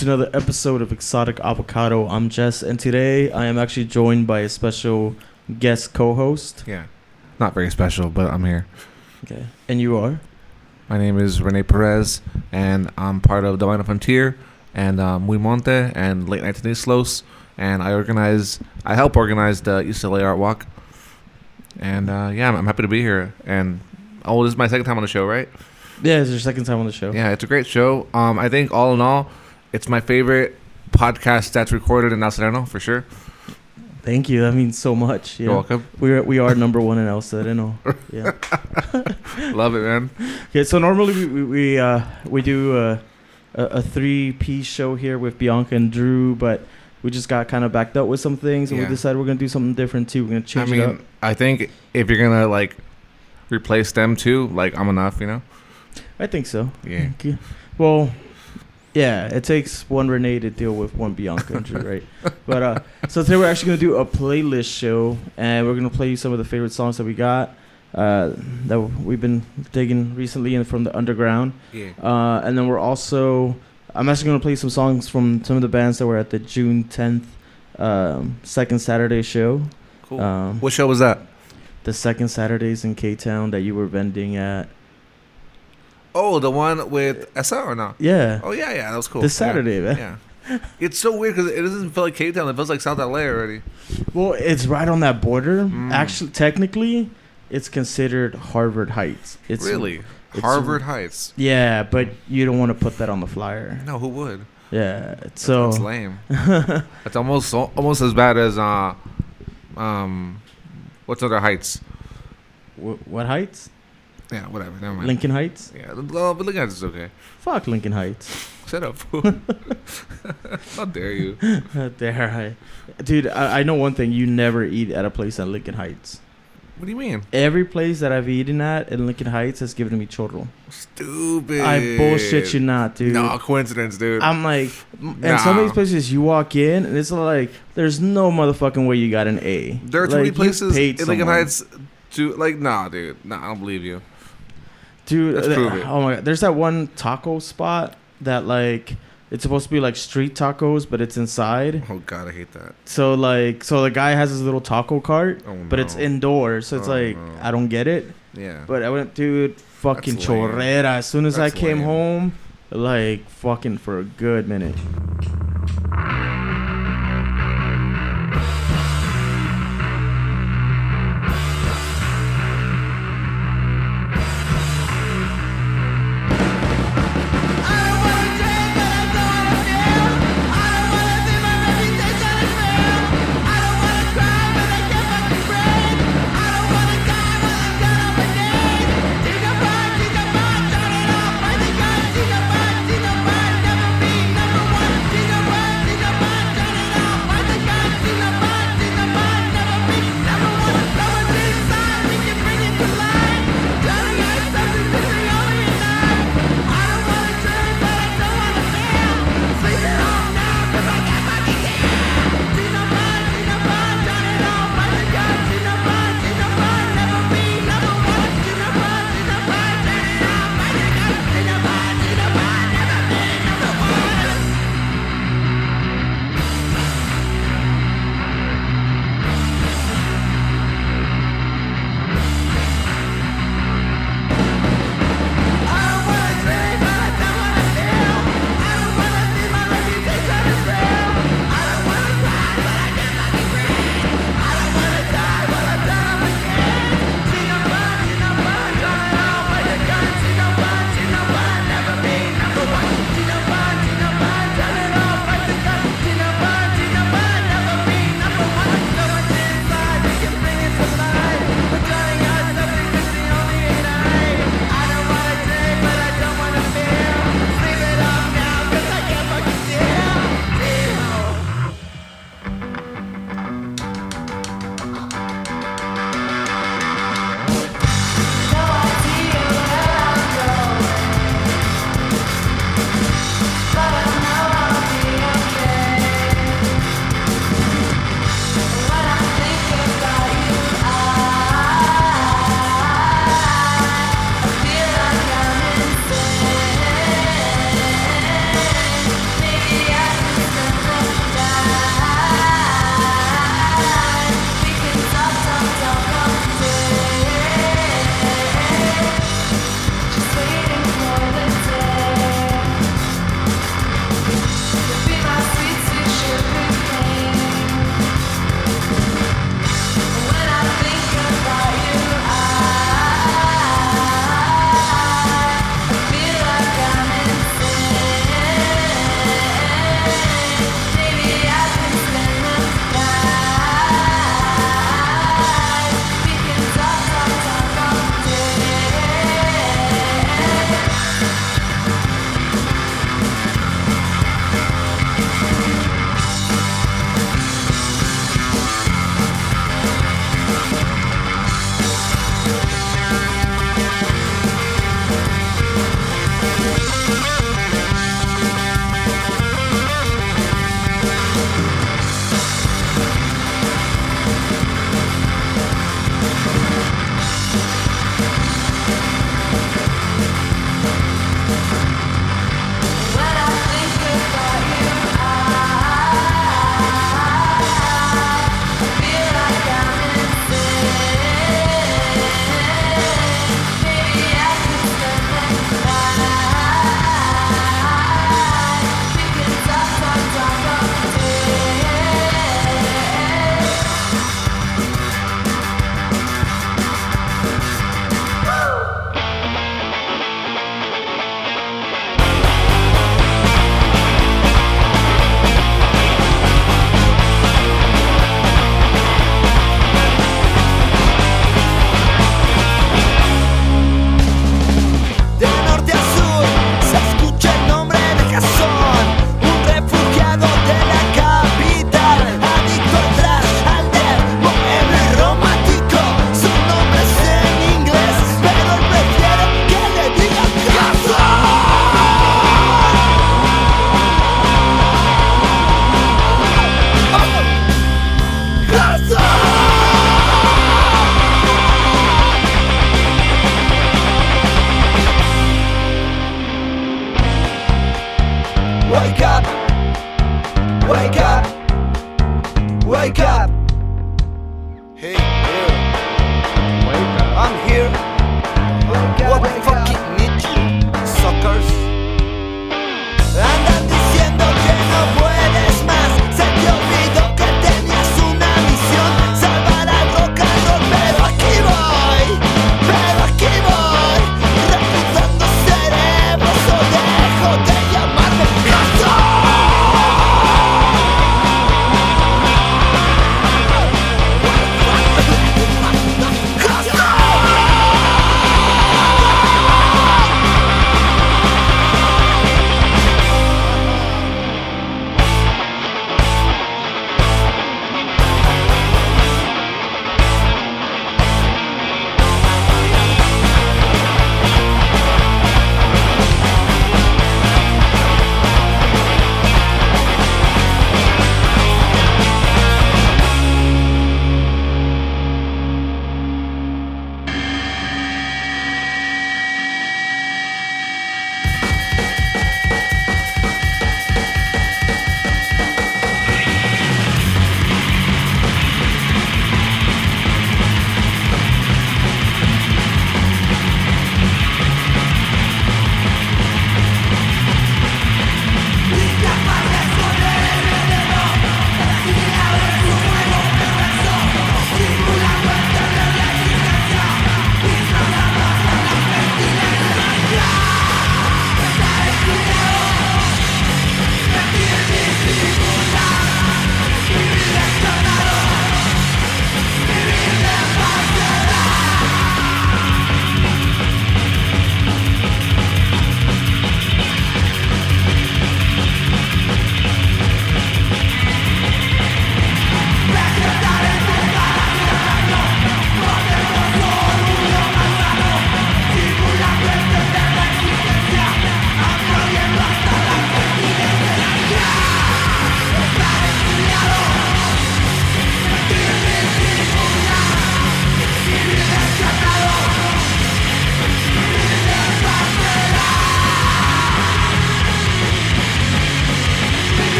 To another episode of Exotic Avocado. I'm Jess, and today I am actually joined by a special guest co-host. Yeah. Not very special, but I'm here. Okay, and you are. My name is Rene Perez, and I'm part of Vinyl Frontier and um, Muy Monte and Late Nights in East Los. And I organize, I help organize the UCLA Art Walk. And uh, yeah, I'm, I'm happy to be here. And oh, this is my second time on the show, right? Yeah, it's your second time on the show. Yeah, it's a great show. Um, I think all in all, it's my favorite podcast that's recorded in El Sereno for sure. Thank you. That means so much. Yeah. You're welcome. We are, we are number one in El Sereno. Yeah. Love it, man. Okay, so normally we we, we uh we do a a, a three piece show here with Bianca and Drew, but we just got kind of backed up with some things, and Yeah. we decided we're gonna do something different too. We're gonna I change it up. mean, I think if you're gonna like replace them too, like I'm enough, you know. I think so. Yeah. Well, yeah, it takes one Rene to deal with one Bianca Drew, right? But uh, so today we're actually gonna do a playlist show, and we're gonna play you some of the favorite songs that we got, uh, that we've been digging recently and from the underground. Yeah. Uh, and then we're also, I'm actually gonna play some songs from some of the bands that were at the June 10th, um, second Saturday show. Cool. Um, what show was that? the second Saturdays in K Town that you were vending at. Oh, the one with Essa or no? Yeah. Oh yeah, yeah, that was cool. This Saturday, man. Yeah. yeah. It's so weird because it doesn't feel like K Town. It feels like South LA already. Well, it's right on that border. Mm. Actually, technically, it's considered Harvard Heights. It's really? it's- Harvard Heights. Yeah, but you don't want to put that on the flyer. No, who would? Yeah. So. That's lame. It's almost almost as bad as uh, um, what's other heights? Wh- what Heights? Yeah, whatever. Never mind. Lincoln Heights? Yeah, well, oh, but Lincoln Heights is okay. Fuck Lincoln Heights. Shut up. fool. How dare you? How dare I, dude. I, I know one thing: you never eat at a place at Lincoln Heights. What do you mean? Every place that I've eaten at in Lincoln Heights has given me chorro. Stupid. I bullshit you not, dude. No coincidence, dude. I'm like, and some of these places you walk in and it's like, there's no motherfucking way you got an A. There are too like, many places in Lincoln someone. Heights to like. Nah, dude. Nah, I don't believe you. Dude. Let's prove it. Oh my god, there's that one taco spot that like it's supposed to be like street tacos, but it's inside. Oh God, I hate that. So like, so the guy has his little taco cart, Oh, but it's no. indoors. So it's Oh, like no. I don't get it. Yeah. But I went, dude, fucking That's lame. chorrera. As soon as That's I came lame. home, like fucking for a good minute.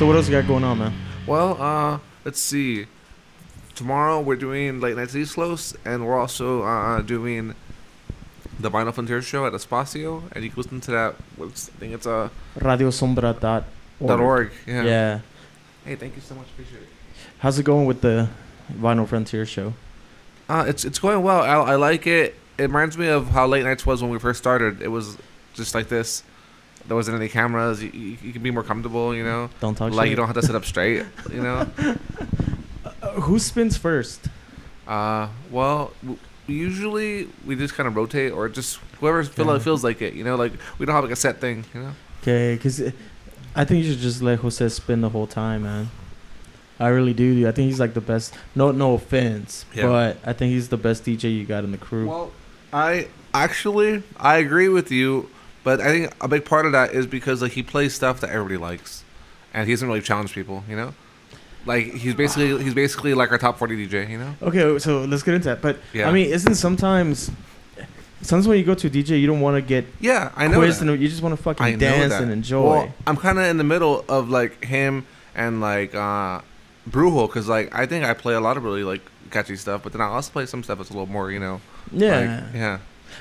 So what else you got going on, man? Well, uh, let's see. Tomorrow we're doing Late Night East Los, and we're also uh, doing the Vinyl Frontier show at Espacio, and you can listen to that. What's, I think it's a uh, Radiosombra.org. dot .org. Yeah. Yeah. Hey, thank you so much. Appreciate it. How's it going with the Vinyl Frontier show? Uh, it's it's going well. I, I like it. It reminds me of how late nights was when we first started. It was just like this. There wasn't any cameras. You, you, you can be more comfortable, you know. Don't talk Like shit. you don't have to sit up straight, you know. Uh, who spins first? Uh, well, w- usually we just kind of rotate, or just whoever feel Yeah. feels like it. You know, like we don't have like a set thing. You know. Okay, because I think you should just let Jose spin the whole time, man. I really do. dude. I think he's like the best. No, no offense, Yeah. but I think he's the best DJ you got in the crew. Well, I actually I agree with you, but I think a big part of that is because like he plays stuff that everybody likes, and he doesn't really challenge people. You know, like he's basically he's basically like our top forty DJ. You know. okay, so let's get into that. But Yeah. I mean, isn't sometimes sometimes when you go to a DJ, you don't want to get Yeah, I know. quizzed and you just want to fucking I dance and enjoy. Well, I'm kind of in the middle of like him and like uh Brujo because like I think I play a lot of really like catchy stuff, but then I also play some stuff that's a little more you know. yeah. Like, yeah.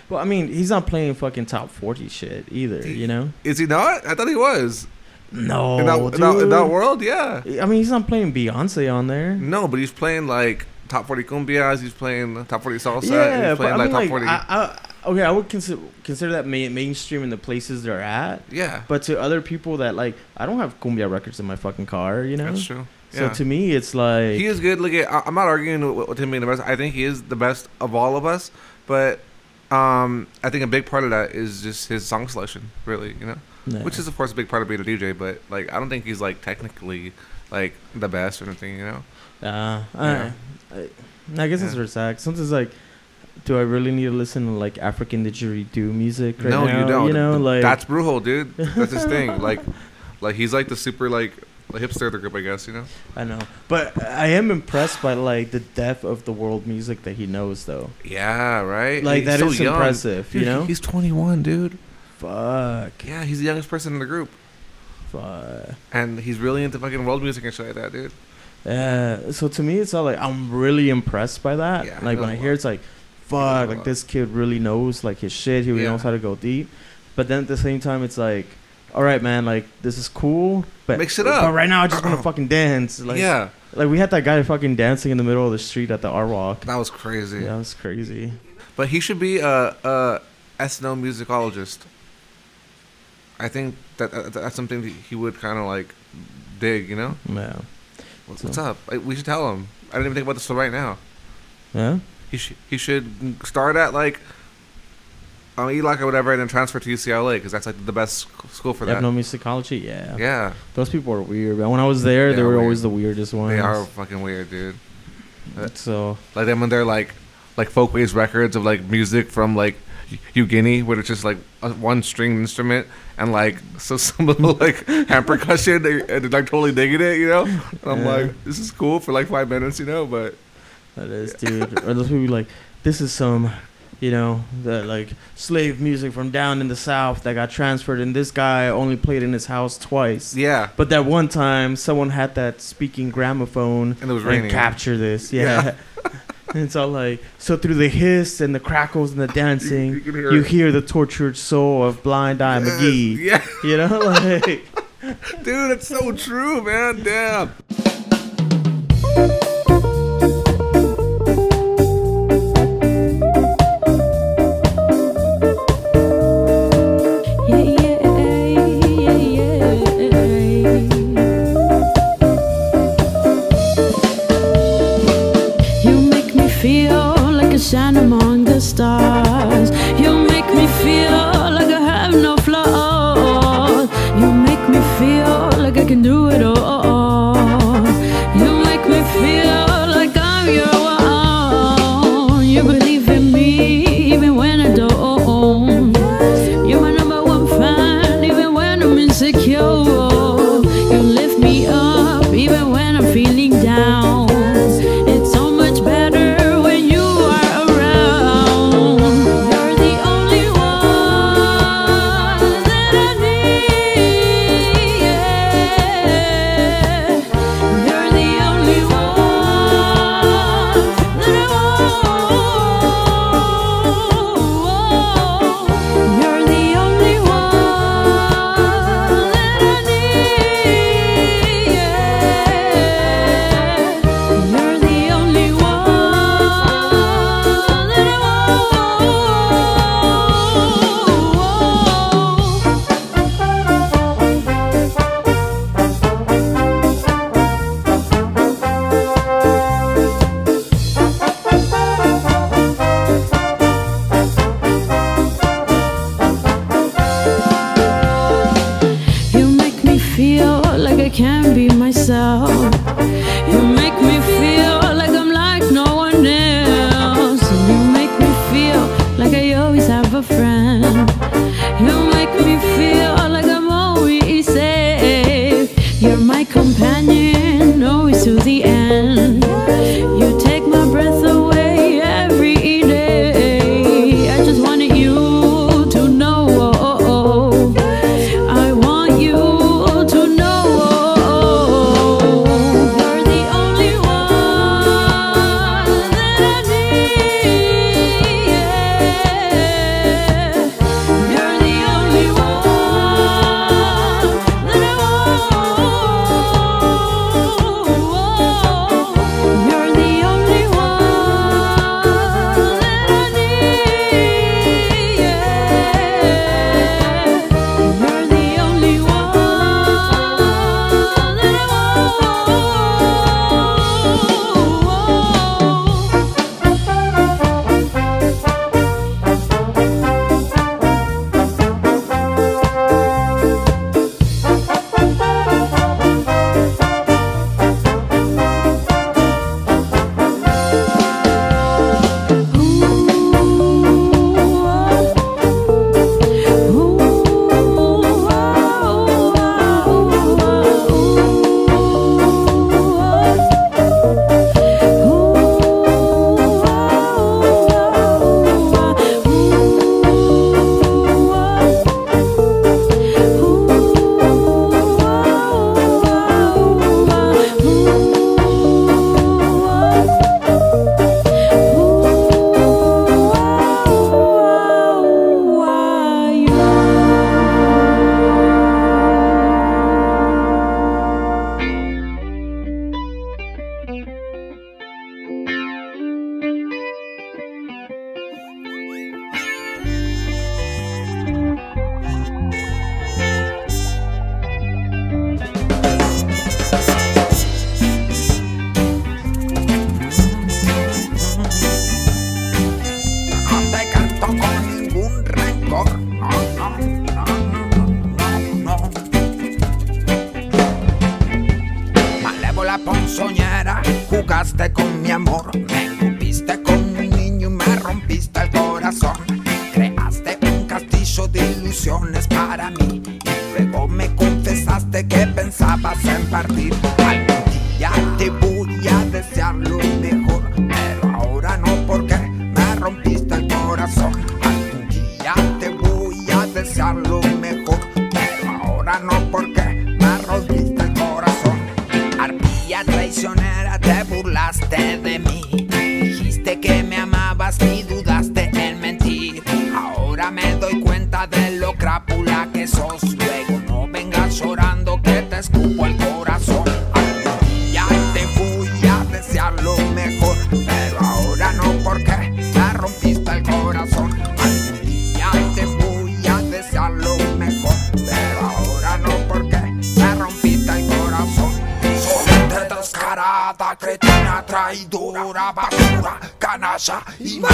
Well, I mean, he's not playing fucking top forty shit either. You know? Is he not? I thought he was. No, in, that, in, that, in that world, yeah. I mean, he's not playing Beyonce on there. No, but he's playing like top 40 cumbias. He's playing top 40 salsa. yeah, he's but I playing like mean, top 40. I, I, okay, I would consider consider that main, mainstream in the places they're at. yeah, But to other people that like, I don't have cumbia records in my fucking car. You know? that's true. So Yeah. to me, it's like he is good. Look at, I'm not arguing with, with him being the best. I think he is the best of all of us. But um, I think a big part of that is just his song selection, really. You know, Yeah. which is of course a big part of being a DJ. But like, I don't think he's like technically like the best or anything. You know. Uh, Yeah. I, I, I guess it's Yeah. for Zach. Sometimes like, do I really need to listen to like African didgeridoo music right no, now? you don't. You know, like that's Brujo, dude. That's his thing. Like, like he's like the super like the hipster of the group, I guess. You know. I know, but I am impressed by like the depth of the world music that he knows, though. Yeah, right. Like He's that so is young. impressive, Dude, you know. he's 21, dude. Fuck, Yeah, he's the youngest person in the group, fuck. and he's really into fucking world music and shit like that, dude. Yeah. So to me, it's all like I'm really impressed by that. Yeah, like when I hear it's like, fuck, like this kid really knows like his shit. He really Yeah. knows how to go deep. But then at the same time, it's like, all right, man, like this is cool, but Mix it up. But right now, I just want to fucking dance. Like, yeah, like we had that guy fucking dancing in the middle of the street at the Art Walk. that was crazy. Yeah, that was crazy. But he should be a, a ethnomusicologist. I think that, that that's something that he would kind of like dig. You know, Yeah. what's, So- what's up? We should tell him. I didn't even think about this till right now. Yeah. He should he should start at like. Um, ELAC or whatever, and then transfer to UCLA because that's like the best school for that. Ethnomusicology. Yeah. Yeah, Those people are weird. Man. When I was there, They they were weird. always the weirdest ones. they are fucking weird, dude. So Like them when they're like, like folkways records of like music from like New Guinea, where it's just like a one string instrument and like so some little like hand percussion, they, and they're like totally digging it, you know. And I'm Yeah. like, this is cool for like five minutes, you know, but that is, dude. or those people be like, this is some, you know, the like slave music from down in the south that got transferred, and this guy only played in his house twice. yeah, But that one time, someone had that speaking gramophone and it was raining. capture this. Yeah. and it's all like so through the hiss and the crackles and the dancing, You can hear you hear the tortured soul of Blind Eye Yes, McGee. Yeah, You know, like dude, it's so true, man. Damn. pensarlo mejor, pero ahora no porque canalla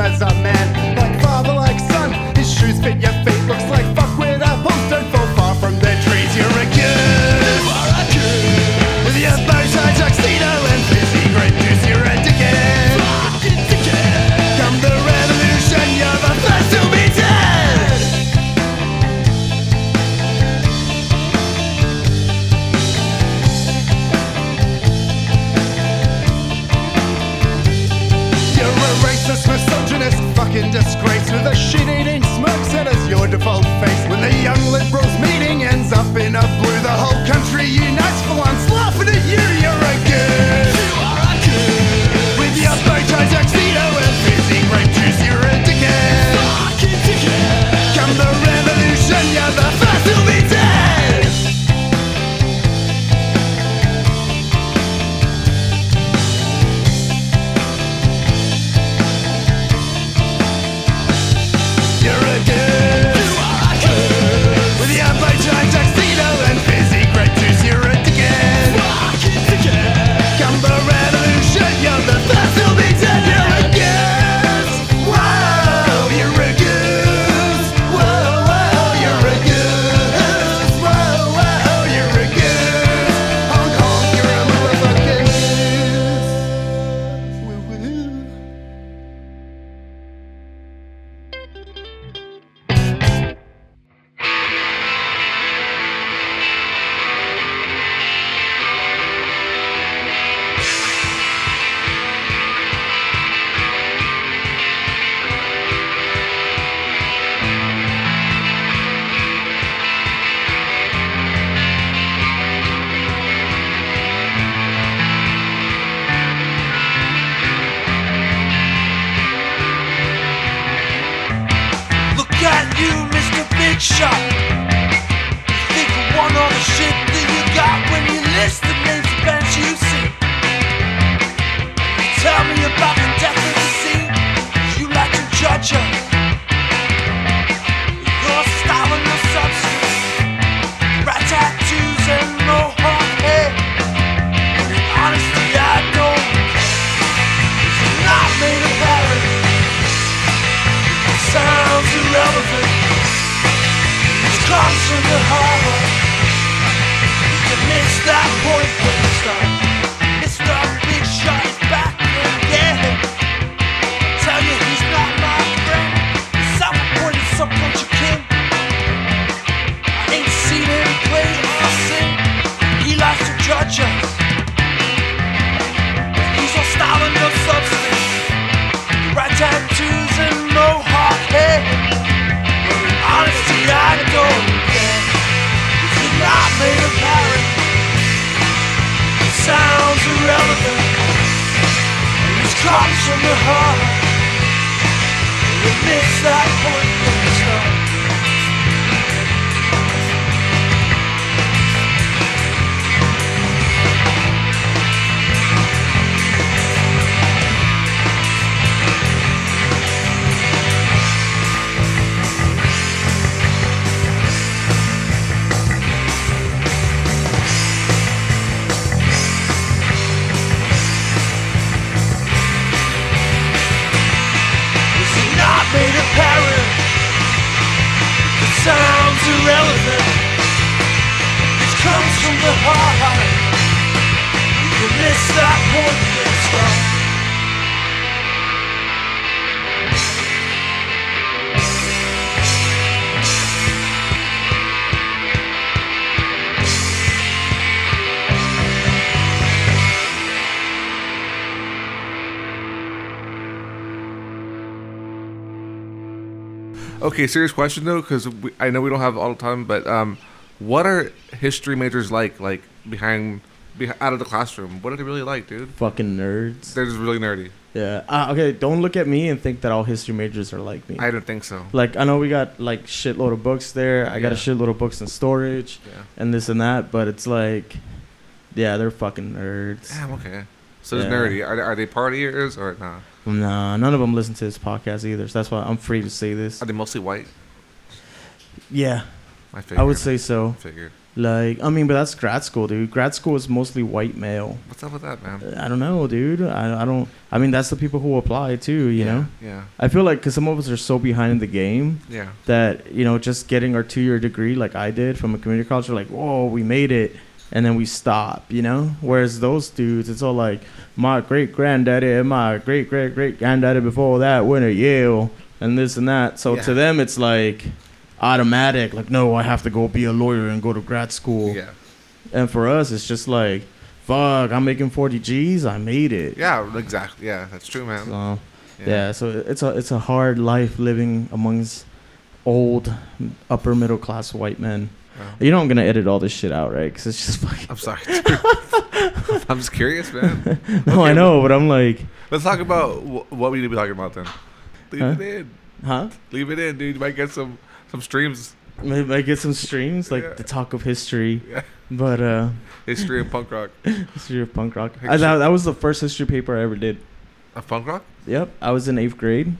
as a man. in the heart. we miss that point. from the heart You that Okay, serious question though, because I know we don't have all the time, but um, what are history majors like? Like behind, out of the classroom, what are they really like, dude? Fucking nerds. They're just really nerdy. Yeah. Uh, okay. Don't look at me and think that all history majors are like me. I don't think so. Like I know we got like shitload of books there. I yeah. got a shitload of books in storage. Yeah. And this and that, but it's like, yeah, they're fucking nerds. Damn. Okay. So yeah. it's nerdy. Are, are they partiers or not? Nah? nah, none of them listen to this podcast either. So that's why I'm free to say this. Are they mostly white? Yeah. I, figured, I would say so. Figured. Like, I mean, but that's grad school, dude. Grad school is mostly white male. What's up with that, man? I don't know, dude. I, I don't. I mean, that's the people who apply too. You yeah, know. Yeah. I feel like because some of us are so behind in the game. Yeah. That you know, just getting our two-year degree, like I did from a community college, we're like, whoa, we made it, and then we stop. You know. Whereas those dudes, it's all like, my great granddaddy and my great great great granddaddy before that went to Yale and this and that. So yeah. to them, it's like automatic. Like, no, I have to go be a lawyer and go to grad school. Yeah. And for us, it's just like, fuck, I'm making 40 G's. I made it. Yeah. Exactly. Yeah. That's true, man. So, yeah. so it's a it's a hard life living amongst old upper middle class white men. Yeah. You know I'm gonna edit all this shit out, right? Because it's just fucking. I'm sorry. I'm just curious, man. No, I know, but I'm like, Let's talk about wh- what we need to be talking about then. Leave Huh? it in. huh? Leave it in, dude. You might get some some streams. Maybe I get some streams like Yeah. the talk of history, Yeah. but uh, History of punk rock. history of punk rock. I, that, that was the first history paper I ever did. A punk rock? Yep, I was in eighth grade,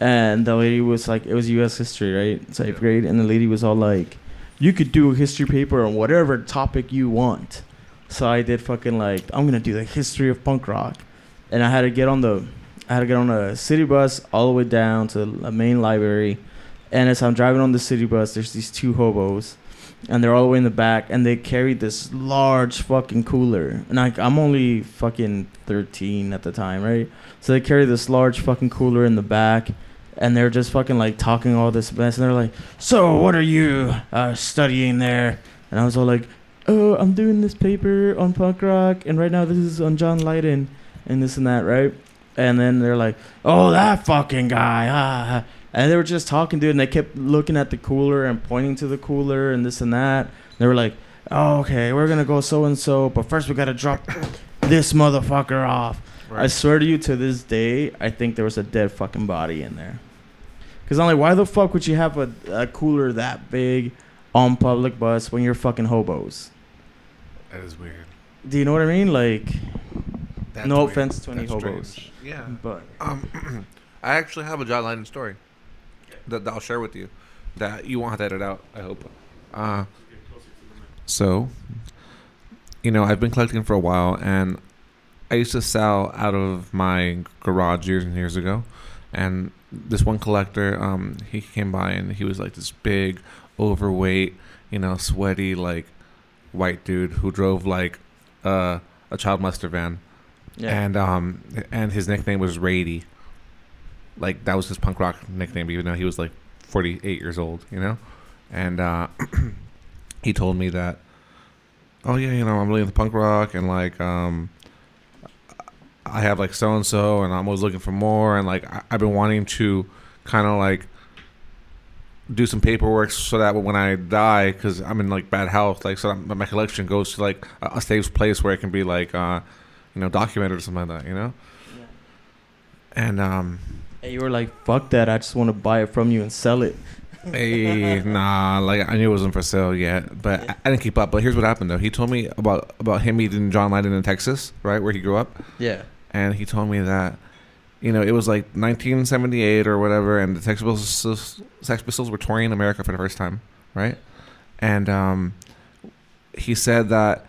and the lady was like, it was U.S. history, right? So eighth Yeah. grade, and the lady was all like, "You could do a history paper on whatever topic you want." So I did fucking like, I'm gonna do the history of punk rock, and I had to get on the, I had to get on a city bus all the way down to the main library, and as I'm driving on the city bus, there's these two hobos. And they're all the way in the back, and they carry this large fucking cooler. And I, I'm only fucking 13 at the time, right? So they carry this large fucking cooler in the back, and they're just fucking like talking all this mess. And they're like, "So what are you uh, studying there?" And I was all like, "Oh, I'm doing this paper on punk rock, and right now this is on John Lydon, and this and that, right?" And then they're like, "Oh, that fucking guy!" Ah. And they were just talking, dude, and they kept looking at the cooler and pointing to the cooler and this and that. They were like, oh, "Okay, we're gonna go so and so, but first we gotta drop this motherfucker off." I swear to you, to this day, I think there was a dead fucking body in there. Cause I'm like, why the fuck would you have a, a cooler that big on public bus when you're fucking hobos? That is weird. Do you know what I mean? Like, That's no weird. offense to any That's hobos, strange. Yeah. but Um, I actually have a John Lydon story that, that I'll share with you that you won't have to edit out. I hope. Uh, so, you know, I've been collecting for a while, and I used to sell out of my garage years and years ago. And this one collector, um, he came by and he was like this big, overweight, you know, sweaty, like white dude who drove like uh, a child molester van yeah, and um and his nickname was Rady. Like that was his punk rock nickname, even though he was like 48 years old, you know. And uh, he told me that, oh yeah, you know, I'm really into punk rock, and like um, I have like so and so, and I'm always looking for more, and like I- I've been wanting to kind of like do some paperwork so that when I die, because I'm in like bad health, like so that my collection goes to like a, a safe place where it can be like uh, you know documented or something like that, you know. And um, and you were like, "Fuck that! I just want to buy it from you and sell it." hey, nah, like I knew it wasn't for sale yet, but I, I didn't keep up. But here's what happened though. He told me about about him meeting John Lydon in Texas, right where he grew up, Yeah, and he told me that. You know, it was like 1978 or whatever, and the Sex Pistols, Sex Pistols were touring America for the first time, right? And um, he said that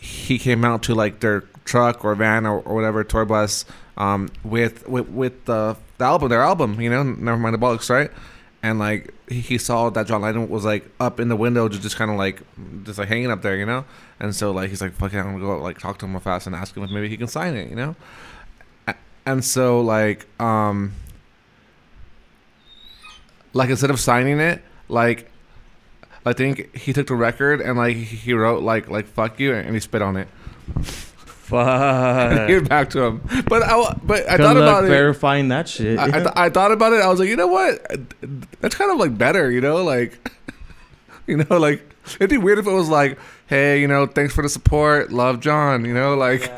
he came out to like their truck or van or, or whatever tour bus um, with with with the, the album, their album, you know, never mind the bollocks, right? And like he, he saw that John Lydon was like up in the window, just, just kind of like just like hanging up there, you know. And so like he's like, "Fuck it, I'm gonna go like talk to him fast and ask him if maybe he can sign it," you know. And so like um like instead of signing it, like I think he took the record and like he wrote like like "fuck you" and he spit on it. Fuck. Give it back to him. But I but I Good thought luck about it. verifying that shit. I, I, th- I thought about it. I was like, you know what? That's kind of like better, you know, like, you know, like it'd be weird if it was like, hey, you know, thanks for the support, love John, you know, like,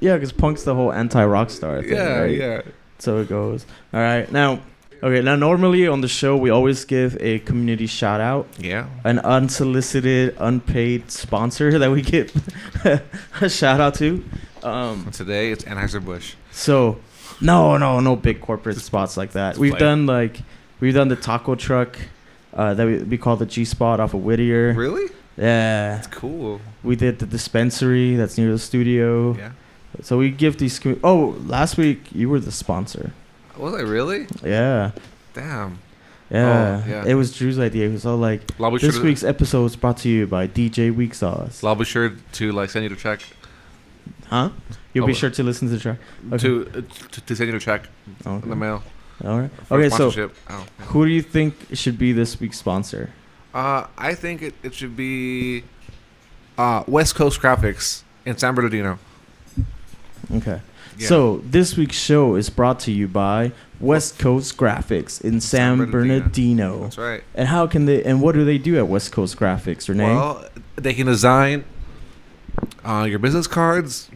yeah, because punk's the whole anti-rock star thing, yeah, right? yeah, So it goes. All right, now, okay, now normally on the show we always give a community shout out, yeah. an unsolicited, unpaid sponsor that we give a shout out to. Um, today it's Anheuser Busch. so, no, no, no big corporate spots like that. We've done like we've done the taco truck uh, that we, we call the G spot off of Whittier. Really? Yeah, It's cool. we did the dispensary that's near the studio. Yeah. So we give these. Oh, last week you were the sponsor. Was I really? Yeah, Damn. yeah. Oh, yeah. It was Drew's idea. He was all like, be "This sure to, week's episode is brought to you by DJ Weak Sauce." I'll be sure to like send you the check Huh? You'll be Oh. sure to listen to the track. Okay. to, uh, to to send you the check in Okay. the mail. All right. Okay, so. Oh, yeah. who do you think should be this week's sponsor? Uh, I think it, it should be uh, West Coast Graphics in San Bernardino. Okay. Yeah. So this week's show is brought to you by West Coast Graphics in San, San Bernardino. Bernardino. That's right. And how can they? And what do they do at West Coast Graphics, Rene? Well, they can design uh, your business cards,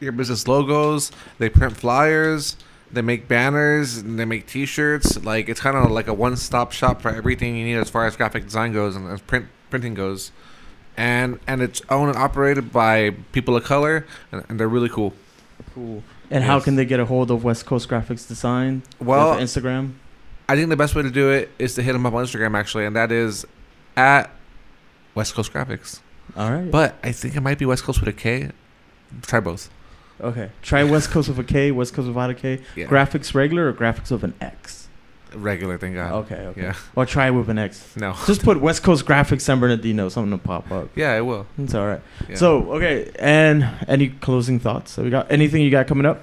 your business logos. They print flyers. They make banners. And they make T-shirts. Like it's kind of like a one-stop shop for everything you need as far as graphic design goes and as print printing goes. And and it's owned and operated by people of color, and, and they're really cool. Cool. And how can they get a hold of West Coast Graphics Design? Well, Instagram. I think the best way to do it is to hit them up on Instagram actually, and that is at West Coast Graphics. All right. But I think it might be West Coast with a K. Try both. okay. Try West Coast with a K. West Coast without a K. Yeah. Graphics regular or graphics with an X. Regular thing, God. Okay. Okay. Yeah. Or try with an X. No. Just put West Coast Graphics San Bernardino. Something to pop up. Yeah, it will. It's all right. Yeah. So okay. And any closing thoughts? So we got anything you got coming up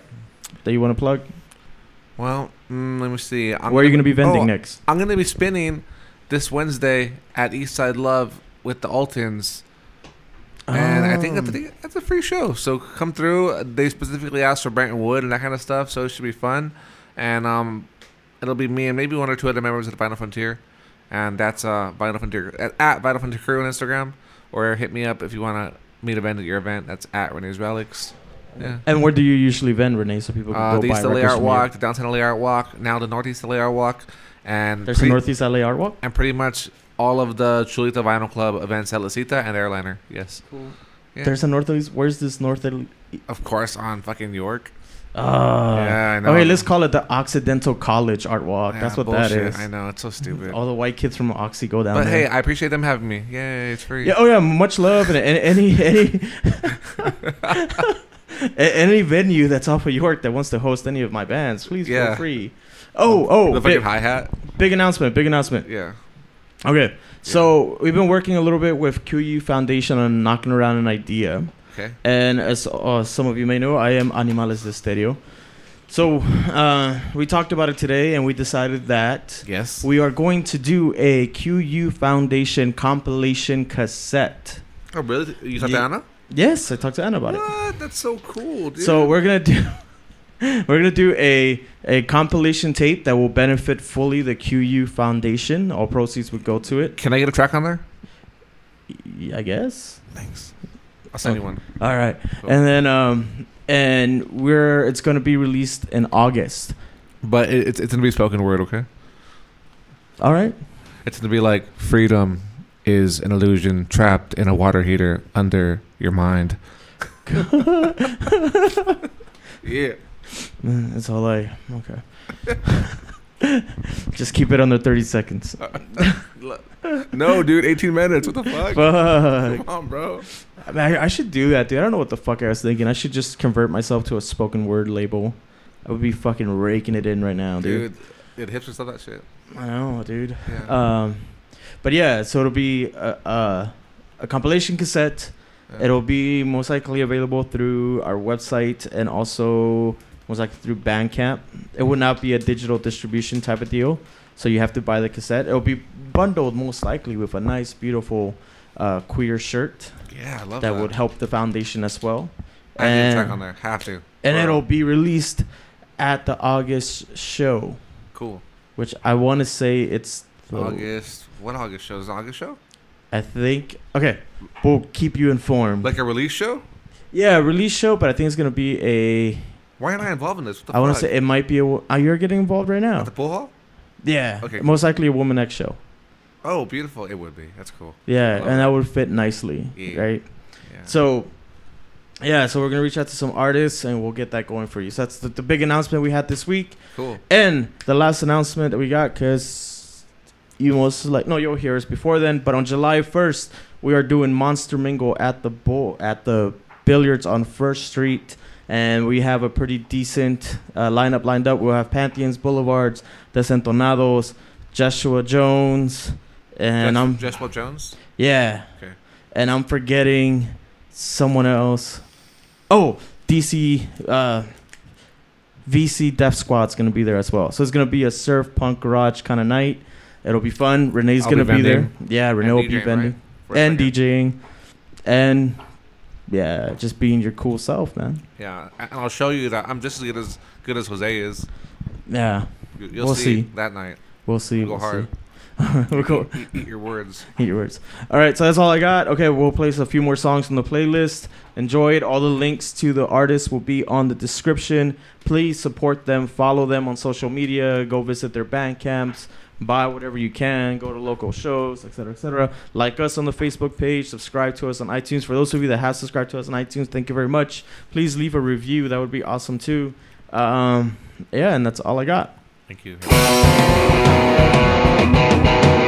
that you want to plug? well, mm, let me see. I'm Where are you gonna be vending oh, next? I'm gonna be spinning this Wednesday at Eastside Love with the Altons, and I think that's, Oh. think that's a free show. So come through. They specifically asked for Brenton Wood and that kind of stuff, so it should be fun. And um, it'll be me and maybe one or two other members of the Vinyl Frontier, and that's uh Vinyl Frontier at, at Vinyl Frontier Crew on Instagram, or hit me up if you want to meet a vend at your event. That's at Rene's Relics. Yeah. And where do you usually vend, Rene, so people can Uh, go the buy East LA records Art from you? Walk, the Downtown LA Art Walk, now the Northeast LA Art Walk, and There's a pretty, Northeast LA Art Walk. and pretty much all of the Chulita Vinyl Club events at La Cita and Airliner. Yes, Cool. Yeah. There's a Northeast. Where's this North? LA? of course on fucking York. Ah. yeah, I know. Okay, let's call it the Occidental College Art Walk. Yeah, That's what bullshit. that is. I know it's so stupid. All the white kids from Oxy go down but there. hey, I appreciate them having me. Yeah, it's free. Yeah. Oh yeah. Much love and any any a- any venue that's off of York that wants to host any of my bands, please feel Yeah. free. Oh oh, the fucking big, hi hat. big announcement! Big announcement. Yeah. Okay, so we've been working a little bit with QU Foundation on knocking around an idea. Okay. And as uh, some of you may know, I am Animales de Stereo. So uh, we talked about it today, and we decided that Yes. we are going to do a QU Foundation compilation cassette. oh really? You talked Ye- to Anna? Yes, I talked to Anna about it. What? That's so cool, dude. So we're gonna do we're gonna do a a compilation tape that will benefit fully the QU Foundation. All proceeds would go to it. can I get a track on there? I guess. Thanks. I'll send you one. All right, Cool. and then um and we're it's gonna be released in August. But it, it's it's gonna be spoken word, okay? All right. It's gonna be like freedom is an illusion trapped in a water heater under your mind. yeah. Mm, That's all I. Okay. Just keep it under 30 seconds. No, dude, 18 minutes. What the fuck? Fuck. Come on, bro. I, mean, I, I should do that, dude. I don't know what the fuck I was thinking. I should just convert myself to a spoken word label. I would be fucking raking it in right now, dude. Dude, dude hipsters love that shit. I know, dude. Yeah. Um, but yeah, so it'll be a, a, a compilation cassette. Yeah. It'll be most likely available through our website and also most likely through Bandcamp. It would not be a digital distribution type of deal, so you have to buy the cassette. It'll be bundled most likely with a nice, beautiful uh, queer shirt yeah, I love that that. would help the foundation as well. I need a track and- on there. Have to. And it'll be released at the August show, Cool. which I want to say it's August. What August show? Is August show? I think okay. We'll keep you informed. Like a release show? yeah, release show, but I think it's gonna be a. Why am I involved in this? What the I want to say it might be a. Oh, you're getting involved right now. At the pool hall? Yeah. Okay. Most likely a woman X show. Oh, beautiful. It would be. That's cool. Yeah, and that would fit nicely, Yeah. right? Yeah. So, yeah, so we're gonna reach out to some artists and we'll get that going for you. So that's the, the big announcement we had this week, cool. and the last announcement that we got because you most like no you'll hear us before then, but on July first we are doing Monster Mingle at the bowl at the billiards on First Street, and we have a pretty decent uh, lineup lined up. We'll have Pantheons, Boulevards, Desentonados, Joshua Jones, and Jes- I'm Jeswell Jones. yeah, Okay. and I'm forgetting someone else. Oh, DC. Uh, VC Def Squad's gonna be there as well. So it's gonna be a surf punk garage kind of night. It'll be fun. Rene's I'll gonna be be, there. Yeah, Rene will be vending right? And. DJing, and yeah, just being your cool self, man. Yeah, and I'll show you that I'm just as good as good as Jose is. Yeah, You- You'll We'll see, see. that night. we'll see. Go we'll hard. See. we'll go. Eat, eat your words. Eat your words. All right, so that's all I got. Okay, we'll place a few more songs from the playlist. Enjoy it. All the links to the artists will be on the description. Please support them. Follow them on social media. Go visit their band camps. Buy whatever you can. Go to local shows, etc., etc. Like us on the Facebook page. Subscribe to us on iTunes. For those of you that have subscribed to us on iTunes, thank you very much. Please leave a review. That would be awesome too. Um, yeah, and that's all I got. Thank you. no, no, no.